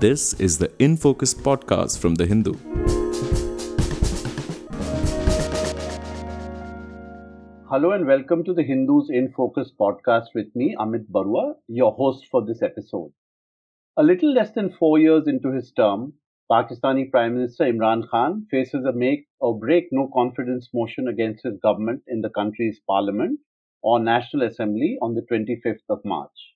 This is the In Focus podcast from The Hindu. Hello and welcome to the Hindus in Focus podcast with me, Amit Baruah, your host for this episode. A little less than four years into his term, Pakistani Prime Minister Imran Khan faces a make or break no confidence motion against his government in the country's parliament or National Assembly on the 25th of March.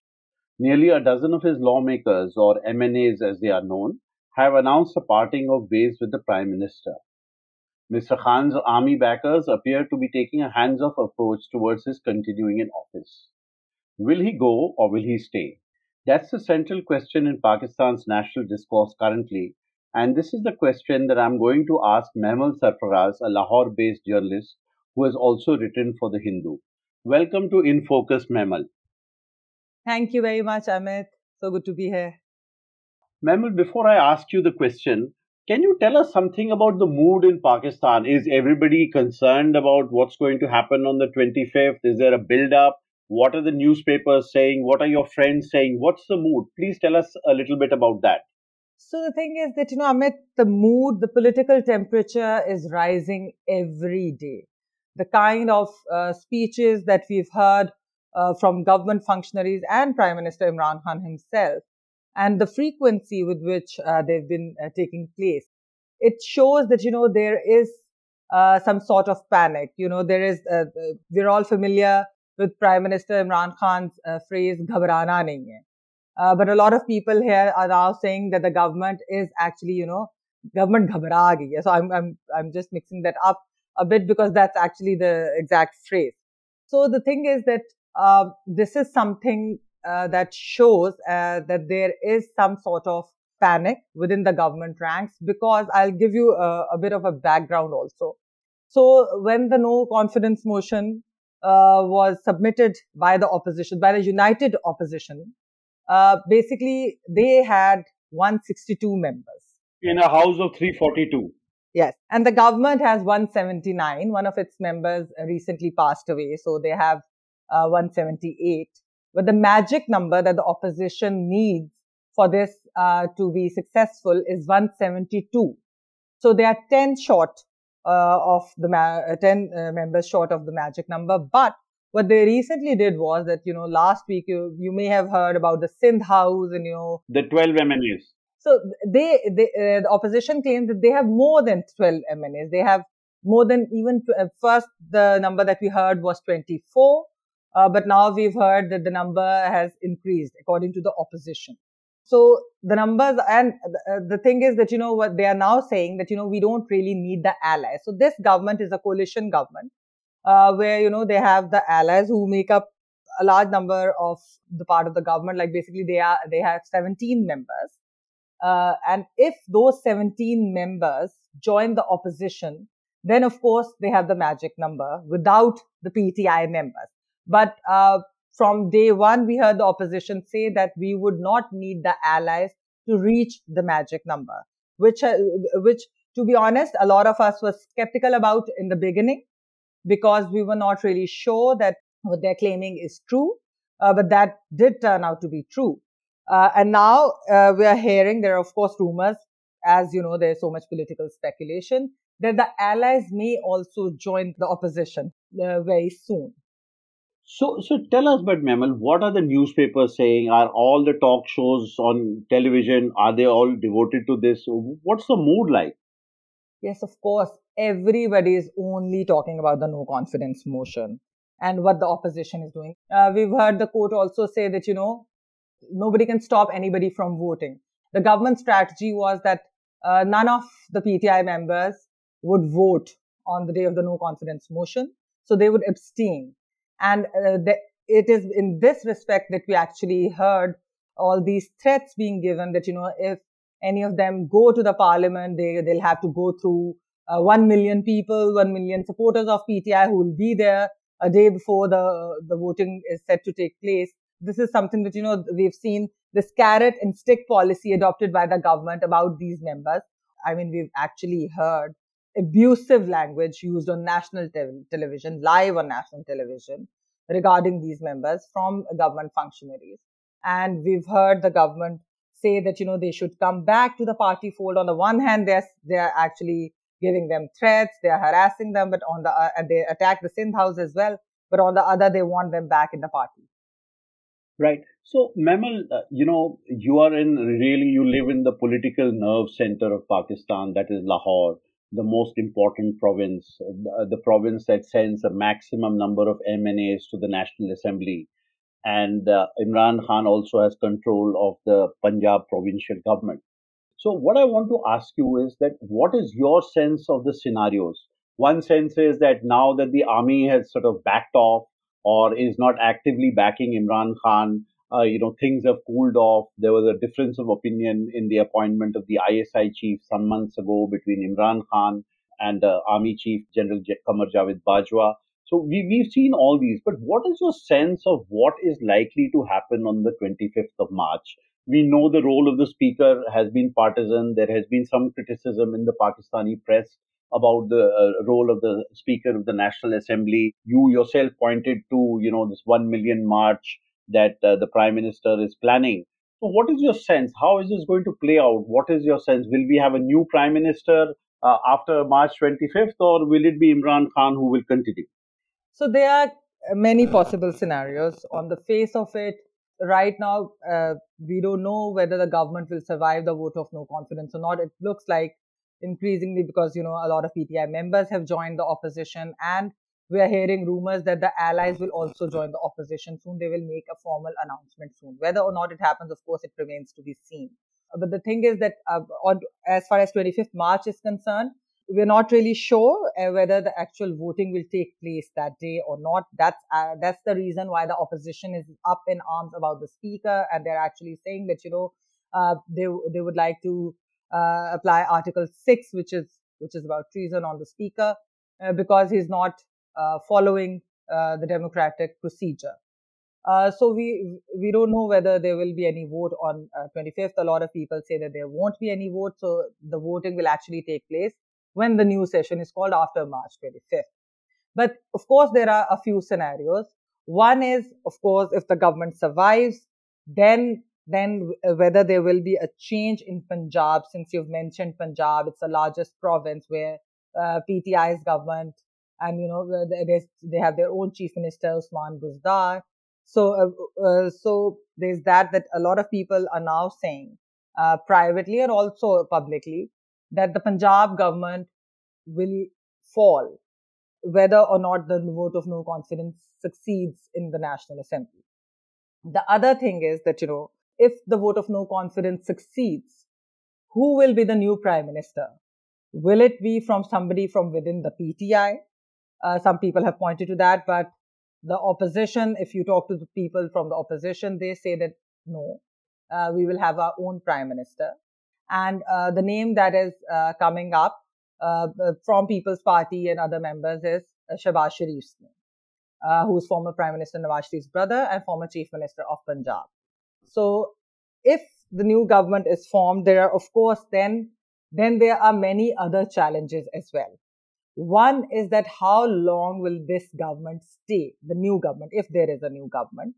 Nearly a dozen of his lawmakers, or MNAs as they are known, have announced a parting of ways with the Prime Minister. Mr. Khan's army backers appear to be taking a hands off approach towards his continuing in office. Will he go or will he stay? That's the central question in Pakistan's national discourse currently, and this is the question that I'm going to ask Mehmal Sarfraz, a Lahore based journalist who has also written for The Hindu. Welcome to In Focus, Mehmal. Thank you very much, Amit. So good to be here. Mehmal, before I ask you the question, can you tell us something about the mood in Pakistan? Is everybody concerned about what's going to happen on the 25th? Is there a build up? What are the newspapers saying? What are your friends saying? What's the mood? Please tell us a little bit about that. So the thing is that, you know, Amit, the mood, the political temperature is rising every day. The kind of uh, speeches that we've heard uh, from government functionaries and Prime Minister Imran Khan himself, and the frequency with which uh, they've been uh, taking place. It shows that, you know, there is uh, some sort of panic. You know, there is, uh, we're all familiar with Prime Minister Imran Khan's uh, phrase, ghabrana nahi hai. but a lot of people here are now saying that the government is actually, you know, government ghabra gayi So I'm, I'm, I'm just mixing that up a bit because that's actually the exact phrase. So the thing is that uh, this is something uh, that shows uh, that there is some sort of panic within the government ranks because I'll give you a, a bit of a background also. So when the no confidence motion uh, was submitted by the opposition, by the united opposition, uh, basically they had 162 members. In a house of 342. Yes. And the government has 179. One of its members recently passed away. So they have uh, 178. But the magic number that the opposition needs for this uh, to be successful is 172. So they are 10 short uh, of the ma- uh, 10 uh, members short of the magic number. But what they recently did was that, you know, last week you, you may have heard about the Sindh House and, you know, the 12 MNAs. So they, they uh, the opposition claims that they have more than 12 MNAs. They have more than even, first the number that we heard was 24. Uh, but now we've heard that the number has increased according to the opposition. So the numbers and uh, the thing is that, you know, what they are now saying that, you know, we don't really need the allies. So this government is a coalition government, uh, where, you know, they have the allies who make up a large number of the part of the government. Like basically they are, they have 17 members. Uh, and if those 17 members join the opposition, then of course they have the magic number without the PTI members. But uh, from day one, we heard the opposition say that we would not need the allies to reach the magic number, which, uh, which, to be honest, a lot of us were skeptical about in the beginning because we were not really sure that what they're claiming is true. Uh, but that did turn out to be true. Uh, and now uh, we are hearing there are, of course, rumors, as you know, there's so much political speculation that the allies may also join the opposition uh, very soon. So, so tell us, but Mehmal, what are the newspapers saying? Are all the talk shows on television are they all devoted to this? What's the mood like? Yes, of course. Everybody is only talking about the no confidence motion and what the opposition is doing. Uh, we've heard the court also say that you know nobody can stop anybody from voting. The government strategy was that uh, none of the PTI members would vote on the day of the no confidence motion, so they would abstain. And uh, the, it is in this respect that we actually heard all these threats being given that, you know, if any of them go to the parliament, they, they'll have to go through uh, 1 million people, 1 million supporters of PTI who will be there a day before the, the voting is set to take place. This is something that, you know, we've seen this carrot and stick policy adopted by the government about these members. I mean, we've actually heard abusive language used on national te- television, live on national television regarding these members from government functionaries. And we've heard the government say that you know they should come back to the party fold. On the one hand, they're they're actually giving them threats, they're harassing them, but on the uh, they attack the Sindh House as well. But on the other, they want them back in the party. Right. So, Mehmal, uh, you know, you are in really, you live in the political nerve center of Pakistan, that is Lahore, the most important province, uh, the, province that sends a maximum number of MNAs to the National Assembly. And uh, Imran Khan also has control of the Punjab provincial government. So, what I want to ask you is that what is your sense of the scenarios? One sense is that now that the army has sort of backed off, or is not actively backing Imran Khan. Uh, you know, things have cooled off. There was a difference of opinion in the appointment of the ISI chief some months ago between Imran Khan and uh, Army Chief General Qamar Javed Bajwa. So we, we've seen all these, but what is your sense of what is likely to happen on the 25th of March? We know the role of the speaker has been partisan. There has been some criticism in the Pakistani press about the uh, role of the Speaker of the National Assembly. You yourself pointed to, you know, this one million march that uh, the Prime Minister is planning. So, what is your sense? How is this going to play out? What is your sense? Will we have a new Prime Minister uh, after March 25th, or will it be Imran Khan who will continue? So, there are many possible scenarios. On the face of it, right now, uh, we don't know whether the government will survive the vote of no confidence or not. It looks like increasingly because you know a lot of PTI members have joined the opposition and we are hearing rumors that the allies will also join the opposition soon. They will make a formal announcement soon. Whether or not it happens, of course, it remains to be seen. But the thing is that uh, on, as far as 25th March is concerned, we're not really sure uh, whether the actual voting will take place that day or not. That's uh, that's the reason why the opposition is up in arms about the speaker, and they're actually saying that you know uh, they they would like to uh, apply Article 6, which is, which is about treason on the speaker, uh, because he's not following the democratic procedure. Uh, so we we don't know whether there will be any vote on uh, 25th. A lot of people say that there won't be any vote, so the voting will actually take place when the new session is called after March 25th. But of course, there are a few scenarios. One is, of course, if the government survives, then then uh, whether there will be a change in Punjab, since you've mentioned Punjab, it's the largest province where uh, PTI's government and you know they have their own chief minister Usman Buzdar. So uh, uh, so there's that that a lot of people are now saying uh, privately and also publicly that the Punjab government will fall whether or not the vote of no confidence succeeds in the National Assembly. The other thing is that you know if the vote of no confidence succeeds, who will be the new prime minister? Will it be from somebody from within the PTI? Uh, some people have pointed to that, but the opposition, if you talk to the people from the opposition, they say that no, uh, we will have our own prime minister. And uh, the name that is uh, coming up uh, from People's Party and other members is uh, Shehbaz Sharif's name, who is former Prime Minister Nawaz Sharif's brother and former Chief Minister of Punjab. So if the new government is formed, there are, of course, then, then there are many other challenges as well. One is that how long will this government stay, the new government, if there is a new government?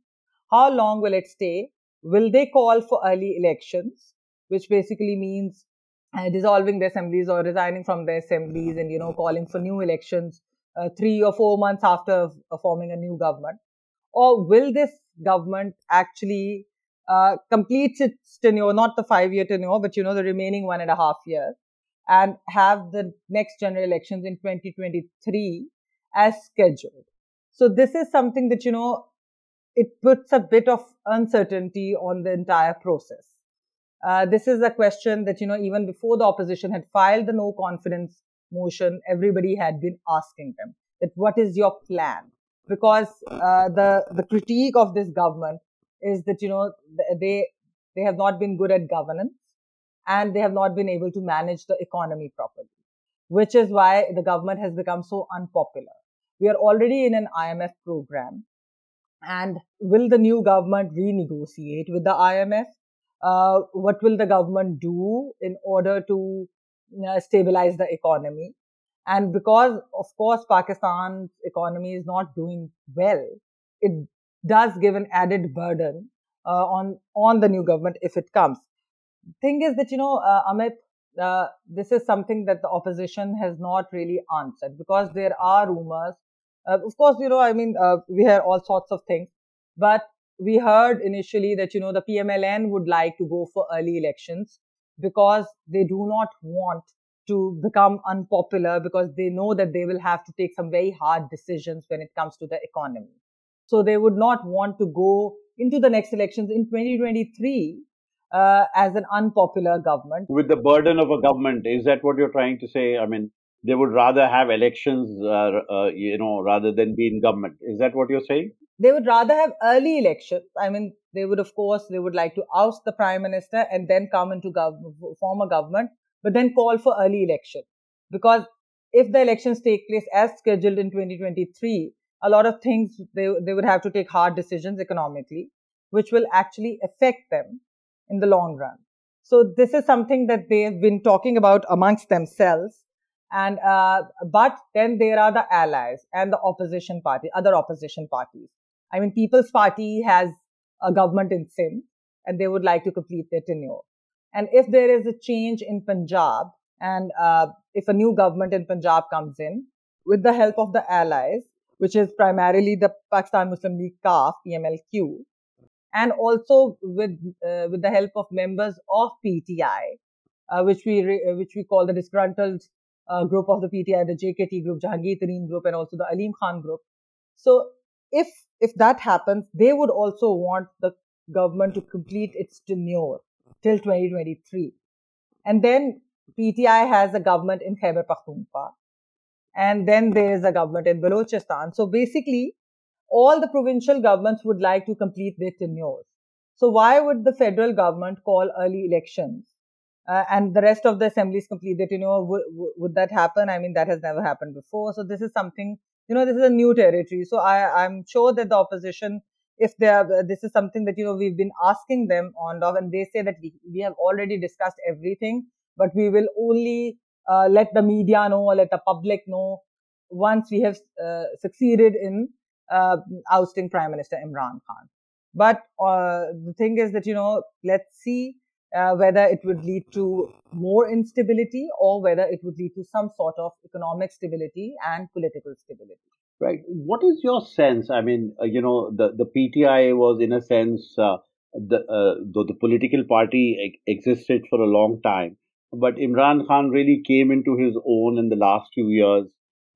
How long will it stay? Will they call for early elections, which basically means uh, dissolving the assemblies or resigning from the assemblies and, you know, calling for new elections uh, three or four months after uh, forming a new government? Or will this government actually uh, completes its tenure, not the five year tenure, but you know, the remaining one and a half years and have the next general elections in 2023 as scheduled. So this is something that, you know, it puts a bit of uncertainty on the entire process. Uh, this is a question that, you know, even before the opposition had filed the no confidence motion, everybody had been asking them that what is your plan? Because uh, the the critique of this government is that you know they they have not been good at governance and they have not been able to manage the economy properly which is why the government has become so unpopular. We are already in an imf program and will the new government renegotiate with the imf uh, what will the government do in order to stabilize the economy? And because of course pakistan's economy is not doing well it does give an added burden uh, on on the new government if it comes. Thing is that you know, uh, Amit, uh, this is something that the opposition has not really answered because there are rumors. Uh, of course, you know, I mean, uh, we hear all sorts of things, but we heard initially that you know the PMLN would like to go for early elections because they do not want to become unpopular because they know that they will have to take some very hard decisions when it comes to the economy. So they would not want to go into the next elections in 2023 uh, as an unpopular government. With the burden of a government, is that what you're trying to say? I mean, they would rather have elections, uh, uh, you know, rather than be in government. Is that what you're saying? They would rather have early elections. I mean, they would, of course, they would like to oust the prime minister and then come into gov- form a government, but then call for early election. Because if the elections take place as scheduled in 2023, a lot of things they, they would have to take hard decisions economically, which will actually affect them in the long run. So this is something that they've been talking about amongst themselves. And, uh, but then there are the allies and the opposition party, other opposition parties. I mean, People's Party has a government in Sindh and they would like to complete their tenure. And if there is a change in Punjab and, uh, if a new government in Punjab comes in with the help of the allies, which is primarily the Pakistan Muslim League Qaf, PMLQ, and also with uh, with the help of members of PTI, uh, which we re- uh, which we call the disgruntled uh, group of the PTI, the JKT group, Jahangir Tareen group, and also the Aleem Khan group. So if if that happens, they would also want the government to complete its tenure till 2023, and then PTI has a government in Khyber Pakhtunkhwa, and then there is a government in Balochistan. So basically, all the provincial governments would like to complete their tenures. So why would the federal government call early elections? Uh, and the rest of the assemblies complete their tenure. W- w- would that happen? I mean, that has never happened before. So this is something, you know, this is a new territory. So I, I'm sure that the opposition, if they are, this is something that, you know, we've been asking them on of, and they say that we, we have already discussed everything, but we will only uh, let the media know or let the public know once we have uh, succeeded in ousting Prime Minister Imran Khan. But uh, the thing is that, you know, let's see uh, whether it would lead to more instability or whether it would lead to some sort of economic stability and political stability. Right. What is your sense? I mean, uh, you know, the, the PTI was, in a sense, uh, the, uh, though the political party existed for a long time, but Imran Khan really came into his own in the last few years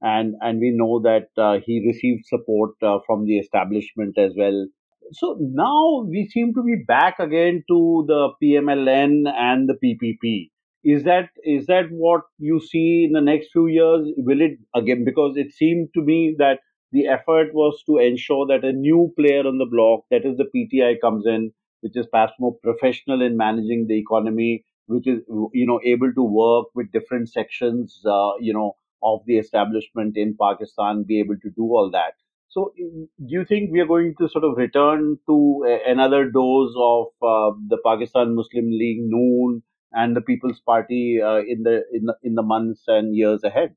and and we know that uh, he received support uh, from the establishment as well. So now we seem to be back again to the PMLN and the PPP. Is that is that what you see in the next few years? Will it again? Because it seemed to me that the effort was to ensure that a new player on the block, that is the PTI, comes in, which is perhaps more professional in managing the economy, which is you know able to work with different sections, uh, you know, of the establishment in Pakistan be able to do all that. So, do you think we are going to sort of return to a, another dose of uh, the Pakistan Muslim League Noon and the People's Party uh, in the in the in the months and years ahead?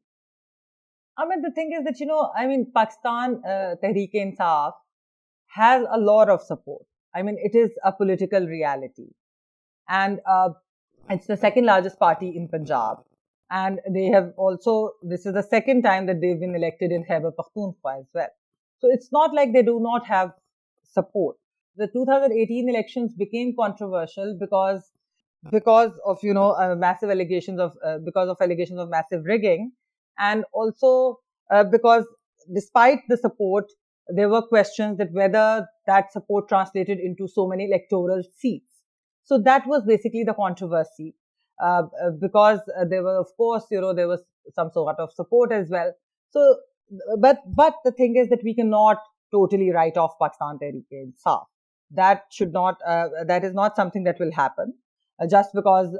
I mean, the thing is that you know, I mean, Pakistan uh, Tehreek-e-Insaf has a lot of support. I mean, it is a political reality, and uh, it's the second largest party in Punjab and they have also this is the second time that they've been elected in Khyber Pakhtunkhwa as well. So it's not like they do not have support. The 2018 elections became controversial because because of you know uh, massive allegations of uh, because of allegations of massive rigging, and also uh, because despite the support, there were questions that whether that support translated into so many electoral seats. So that was basically the controversy. Uh, uh, because uh, there were, of course, you know, there was some sort of support as well. So, but, but the thing is that we cannot totally write off Pakistan Tehreek-e-Insaf. That should not, that is not something that will happen. just because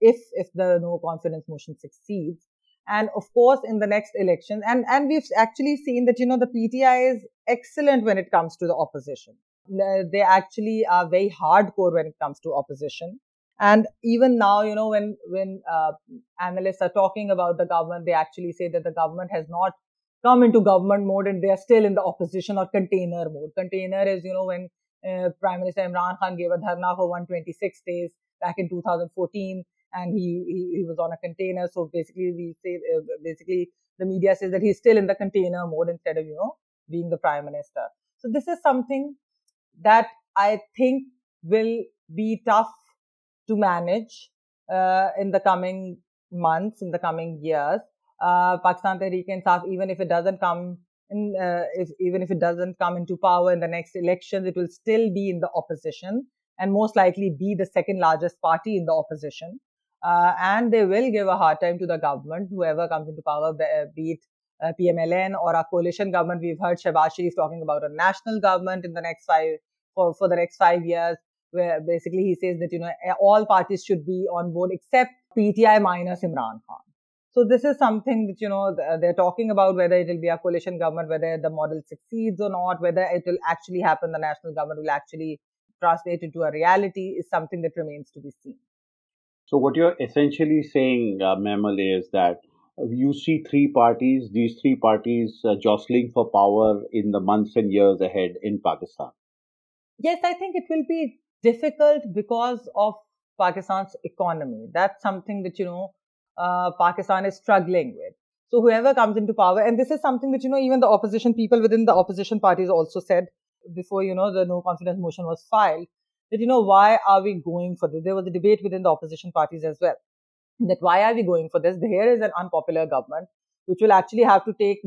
if, if the no confidence motion succeeds, and of course in the next election and and we've actually seen that you know the pti is excellent when it comes to the opposition they actually are very hardcore when it comes to opposition and even now, you know, when, when, uh, analysts are talking about the government, they actually say that the government has not come into government mode and they are still in the opposition or container mode. Container is, you know, when uh, Prime Minister Imran Khan gave a dharna for 126 days. back in 2014 and he, he, he was on a container. So basically, we say uh, basically the media says that he's still in the container mode instead of you know being the prime minister. So this is something that I think will be tough to manage uh, in the coming months, in the coming years. Uh, Pakistan Tehreek-e-Insaf, even if it doesn't come in, uh, if even if it doesn't come into power in the next elections, it will still be in the opposition and most likely be the second largest party in the opposition. Uh, and they will give a hard time to the government, whoever comes into power, be it uh, PMLN or a coalition government. We've heard Shehbaz Sharif talking about a national government in the next five for, for the next five years, where basically he says that you know all parties should be on board except PTI minus Imran Khan. So this is something that you know they're talking about whether it will be a coalition government, whether the model succeeds or not, whether it will actually happen. The national government will actually translate into a reality is something that remains to be seen. So, what you're essentially saying, uh, is that you see three parties, these three parties uh, jostling for power in the months and years ahead in Pakistan. Yes, I think it will be difficult because of Pakistan's economy. That's something that, you know, uh, Pakistan is struggling with. So whoever comes into power, and this is something that, you know, even the opposition people within the opposition parties also said before, you know, the no confidence motion was filed, that, you know, why are we going for this? There was a debate within the opposition parties as well. That why are we going for this? Here is an unpopular government which will actually have to take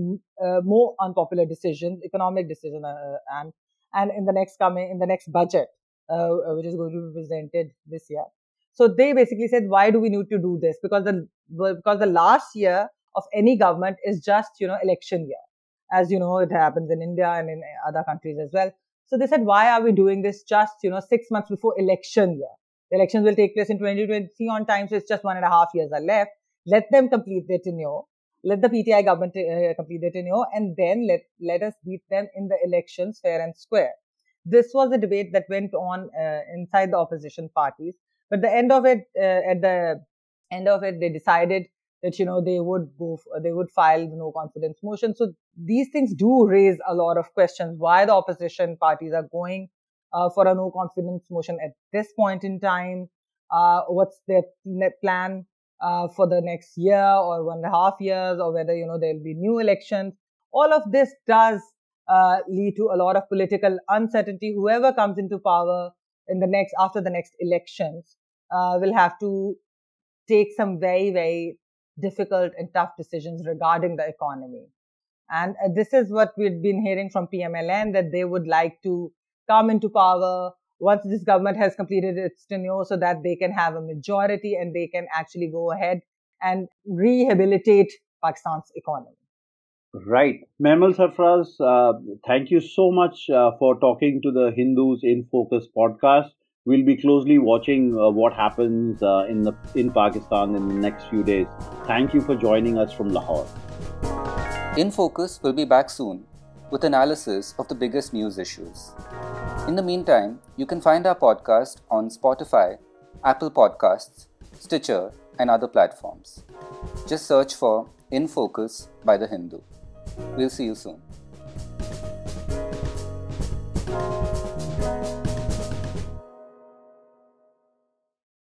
uh, more unpopular decisions, economic decisions, uh, and and in the next coming in the next budget, uh, which is going to be presented this year. So they basically said, why do we need to do this? Because the because the last year of any government is just you know election year, as you know it happens in India and in other countries as well. So they said, why are we doing this just, you know, six months before election year? The elections will take place in 2023 on time, so it's just one and a half years are left. Let them complete their tenure. Let the PTI government uh, complete their tenure and then let, let us beat them in the elections fair and square. This was a debate that went on uh, inside the opposition parties. But the end of it, uh, at the end of it, they decided that you know they would go they would file the no confidence motion. So these things do raise a lot of questions why the opposition parties are going uh, for a no confidence motion at this point in time. Uh, what's their plan uh, for the next year or one and a half years or whether you know there'll be new elections. All of this does uh, lead to a lot of political uncertainty whoever comes into power in the next after the next elections uh, will have to take some very very difficult and tough decisions regarding the economy. And uh, this is what we've been hearing from PMLN that they would like to come into power once this government has completed its tenure so that they can have a majority and they can actually go ahead and rehabilitate Pakistan's economy. Right. Mehmal Sarfraz, uh, thank you so much uh, for talking to the Hindus in Focus podcast we'll be closely watching uh, what happens uh, in the in Pakistan in the next few days. Thank you for joining us from Lahore. In Focus will be back soon with analysis of the biggest news issues. In the meantime, you can find our podcast on Spotify, Apple Podcasts, Stitcher, and other platforms. Just search for In Focus by The Hindu. We'll see you soon.